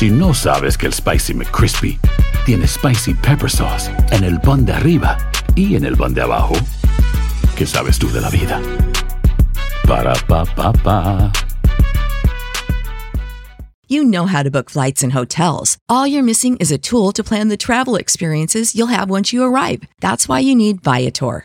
Si no sabes que el Spicy McCrispy tiene Spicy Pepper Sauce en el pan de arriba y en el pan de abajo, ¿qué sabes tú de la vida? Para, pa, pa, pa. You know how to book flights and hotels. All you're missing is a tool to plan the travel experiences you'll have once you arrive. That's why you need Viator.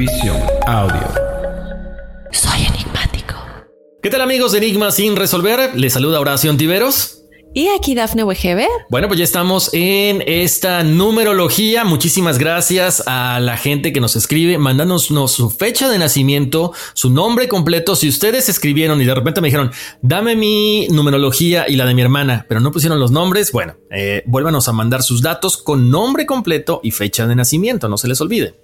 Univision Audio. Soy enigmático. ¿Qué tal amigos de Enigma sin resolver? Les saluda Horacio Tiveros. Y aquí Dafne Wegebe. Bueno, pues ya estamos en esta numerología. Muchísimas gracias a la gente que nos escribe, mandándonos su fecha de nacimiento, su nombre completo. Si ustedes escribieron y de repente me dijeron, dame mi numerología y la de mi hermana, pero no pusieron los nombres, bueno, eh, vuélvanos a mandar sus datos con nombre completo y fecha de nacimiento, no se les olvide.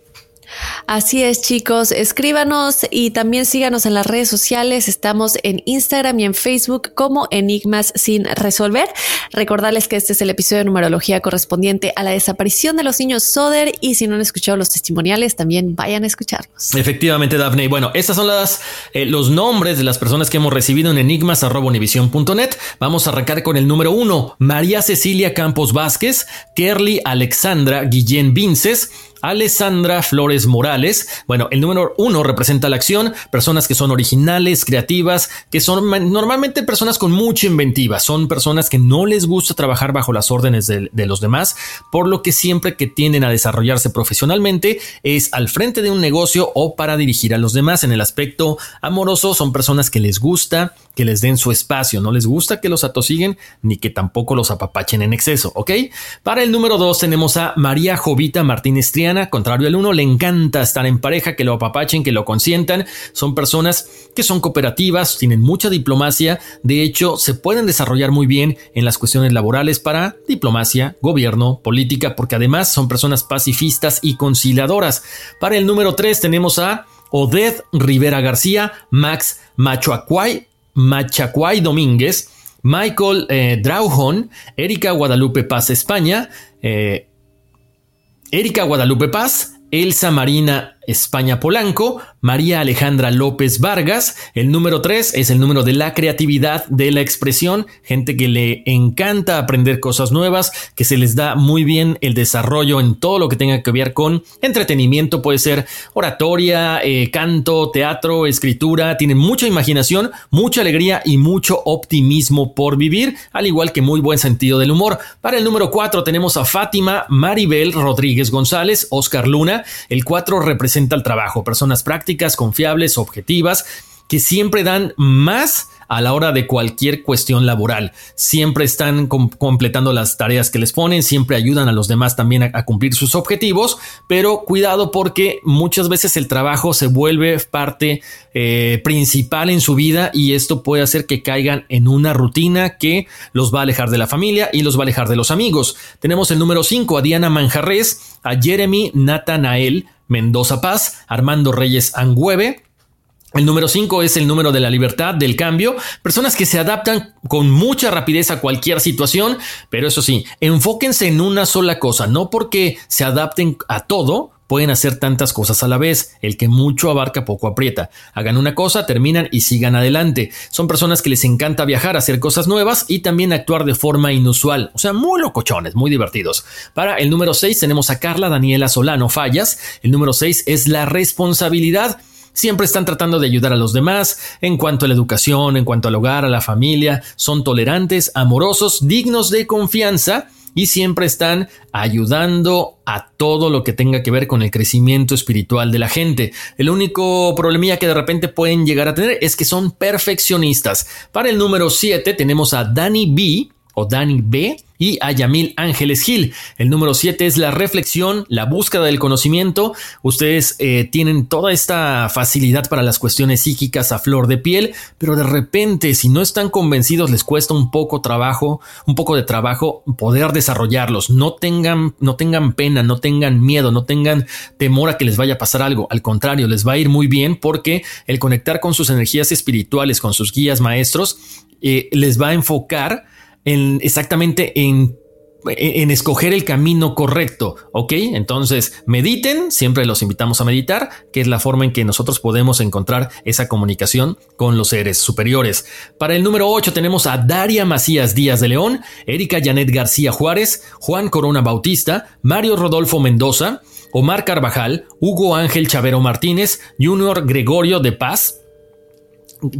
Así es, chicos. Escríbanos y también síganos en las redes sociales. Estamos en Instagram y en Facebook como Enigmas sin resolver. Recordarles que este es el episodio de numerología correspondiente a la desaparición de los niños Soder. Y si no han escuchado los testimoniales, también vayan a escucharlos. Efectivamente, Daphne. Bueno, estas son las, eh, los nombres de las personas que hemos recibido en enigmas.univision.net. Vamos a arrancar con el número uno: María Cecilia Campos Vázquez, Kerly Alexandra Guillén Vinces. Alessandra Flores Morales. Bueno, el número uno representa la acción, personas que son originales, creativas, que son normalmente personas con mucha inventiva, son personas que no les gusta trabajar bajo las órdenes de, los demás, por lo que siempre que tienden a desarrollarse profesionalmente es al frente de un negocio o para dirigir a los demás. En el aspecto amoroso son personas que les gusta que les den su espacio, no les gusta que los atosiguen ni que tampoco los apapachen en exceso, ¿ok? Para el número dos tenemos a María Jovita Martínez Triana, contrario al uno, le encanta estar en pareja, que lo apapachen, que lo consientan, son personas que son cooperativas, tienen mucha diplomacia, de hecho se pueden desarrollar muy bien en las cuestiones laborales para diplomacia, gobierno, política, porque además son personas pacifistas y conciliadoras. Para el número tres tenemos a Odette Rivera García, Max Machoacuay, Machacuay Domínguez, Michael eh, Erika Guadalupe Paz España, eh, Erika Guadalupe Paz, Elsa Marina España Polanco, María Alejandra López Vargas. El número 3 es el número de la creatividad, de la expresión, gente que le encanta aprender cosas nuevas, que se les da muy bien el desarrollo en todo lo que tenga que ver con entretenimiento, puede ser oratoria, eh, canto, teatro, escritura, tienen mucha imaginación, mucha alegría y mucho optimismo por vivir, al igual que muy buen sentido del humor. Para el número 4 tenemos a Fátima Maribel Rodríguez González, Oscar Luna. El 4 representa al trabajo, personas prácticas, confiables, objetivas, que siempre dan más a la hora de cualquier cuestión laboral. Siempre están completando las tareas que les ponen, siempre ayudan a los demás también a, cumplir sus objetivos, pero cuidado porque muchas veces el trabajo se vuelve parte eh, principal en su vida y esto puede hacer que caigan en una rutina que los va a alejar de la familia y los va a alejar de los amigos. Tenemos el número 5 a Diana Manjarres, a Jeremy Natanael Mendoza Paz, Armando Reyes Angüeve, el número 5 es el número de la libertad, del cambio, personas que se adaptan con mucha rapidez a cualquier situación, pero eso sí, enfóquense en una sola cosa, no porque se adapten a todo, pueden hacer tantas cosas a la vez. El que mucho abarca poco aprieta. Hagan una cosa, terminan y sigan adelante. Son personas que les encanta viajar, hacer cosas nuevas y también actuar de forma inusual. O sea, muy locochones, muy divertidos. Para el número 6 tenemos a Carla Daniela Solano Fallas. El número 6 es la responsabilidad siempre están tratando de ayudar a los demás en cuanto a la educación, en cuanto al hogar, a la familia, son tolerantes, amorosos, dignos de confianza y siempre están ayudando a todo lo que tenga que ver con el crecimiento espiritual de la gente. El único problemilla que de repente pueden llegar a tener es que son perfeccionistas. Para el número 7 tenemos a Danny B o Danny B y a Yamil Ángeles Gil. El número 7 es la reflexión, la búsqueda del conocimiento. Ustedes eh, tienen toda esta facilidad para las cuestiones psíquicas a flor de piel, pero de repente, si no están convencidos, les cuesta un poco trabajo, un poco de trabajo poder desarrollarlos. No tengan, no tengan pena, no tengan miedo, no tengan temor a que les vaya a pasar algo. Al contrario, les va a ir muy bien porque el conectar con sus energías espirituales, con sus guías maestros, eh, les va a enfocar en exactamente en en escoger el camino correcto, ¿ok? Entonces, mediten, siempre los invitamos a meditar, que es la forma en que nosotros podemos encontrar esa comunicación con los seres superiores. Para el número 8 tenemos a Daria Macías Díaz de León, Erika Janet García Juárez, Juan Corona Bautista, Mario Rodolfo Mendoza, Omar Carvajal, Hugo Ángel Chavero Martínez, Junior Gregorio de Paz,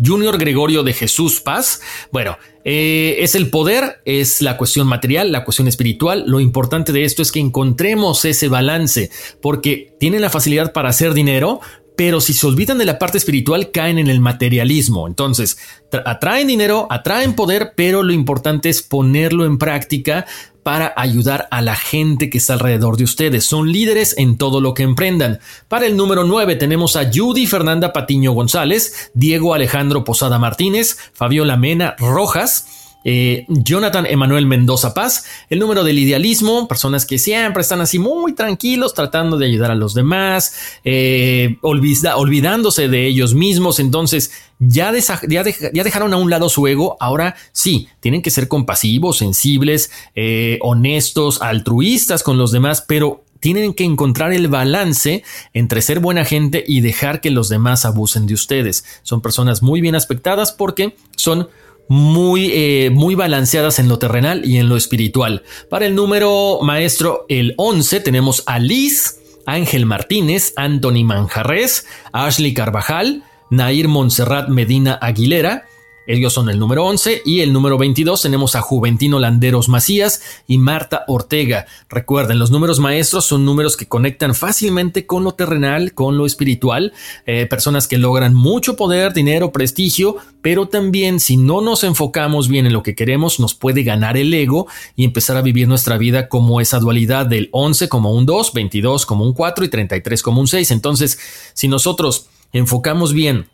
Junior Gregorio de Jesús Paz. Bueno, eh, es el poder, es la cuestión material, la cuestión espiritual. Lo importante de esto es que encontremos ese balance, porque tienen la facilidad para hacer dinero, pero si se olvidan de la parte espiritual caen en el materialismo. Entonces, atraen dinero, atraen poder, pero lo importante es ponerlo en práctica para ayudar a la gente que está alrededor de ustedes. Son líderes en todo lo que emprendan. Para el número 9 tenemos a Judy Fernanda Patiño González, Diego Alejandro Posada Martínez, Fabiola Mena Rojas, eh, Jonathan Emanuel Mendoza Paz, el número del idealismo, personas que siempre están así muy tranquilos tratando de ayudar a los demás, eh, olvidándose de ellos mismos, entonces ya, dejaron a un lado su ego, ahora sí, tienen que ser compasivos, sensibles, eh, honestos, altruistas con los demás, pero tienen que encontrar el balance entre ser buena gente y dejar que los demás abusen de ustedes. Son personas muy bien aspectadas porque son muy, eh, muy balanceadas en lo terrenal y en lo espiritual. Para el número maestro, el 11, tenemos a Liz, Ángel Martínez, Anthony Manjarres, Ashley Carvajal, Nair Montserrat Medina Aguilera, ellos son el número 11 y el número 22 tenemos a Juventino Landeros Macías y Marta Ortega. Recuerden, los números maestros son números que conectan fácilmente con lo terrenal, con lo espiritual, eh, personas que logran mucho poder, dinero, prestigio, pero también si no nos enfocamos bien en lo que queremos, nos puede ganar el ego y empezar a vivir nuestra vida como esa dualidad del 11 como un 2, 22 como un 4 y 33 como un 6. Entonces, si nosotros enfocamos bien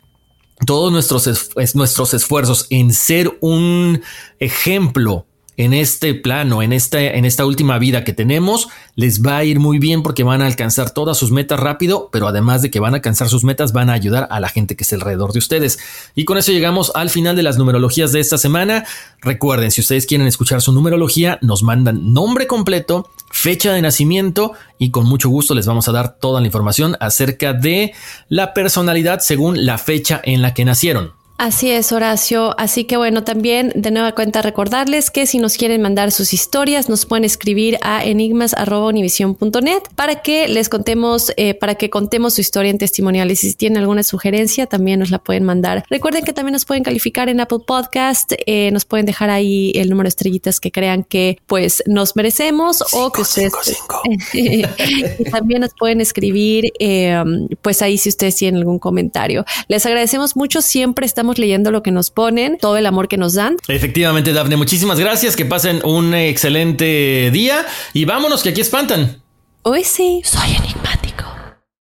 todos nuestros, nuestros esfuerzos en ser un ejemplo en este plano, en esta, en esta última vida que tenemos, les va a ir muy bien porque van a alcanzar todas sus metas rápido, pero además de que van a alcanzar sus metas, van a ayudar a la gente que es alrededor de ustedes. Y con eso llegamos al final de las numerologías de esta semana. Recuerden, si ustedes quieren escuchar su numerología, nos mandan nombre completo, fecha de nacimiento y con mucho gusto les vamos a dar toda la información acerca de la personalidad según la fecha en la que nacieron. Así es, Horacio. Así que bueno, también de nueva cuenta recordarles que si nos quieren mandar sus historias, nos pueden escribir a enigmas.univision.net para que les contemos, eh, para que contemos su historia en testimoniales. Y si tienen alguna sugerencia, también nos la pueden mandar. Recuerden que también nos pueden calificar en Apple Podcast, eh, nos pueden dejar ahí el número de estrellitas que crean que pues nos merecemos o que ustedes también nos pueden escribir eh, pues ahí si ustedes tienen algún comentario. Les agradecemos mucho, siempre estamos leyendo lo que nos ponen, todo el amor que nos dan. Efectivamente, Dafne, muchísimas gracias, que pasen un excelente día y vámonos, que aquí espantan. Hoy sí, soy enigmático.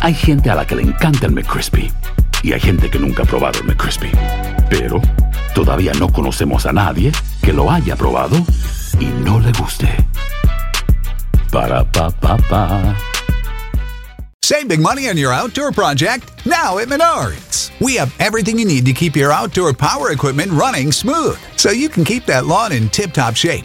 Hay gente a la que le encanta el McCrispy y hay gente que nunca ha probado el McCrispy. Pero todavía no conocemos a nadie que lo haya probado y no le guste. Para pa pa pa. Save big money on your outdoor project now at Menards. We have everything you need to keep your outdoor power equipment running smooth so you can keep that lawn in tip top shape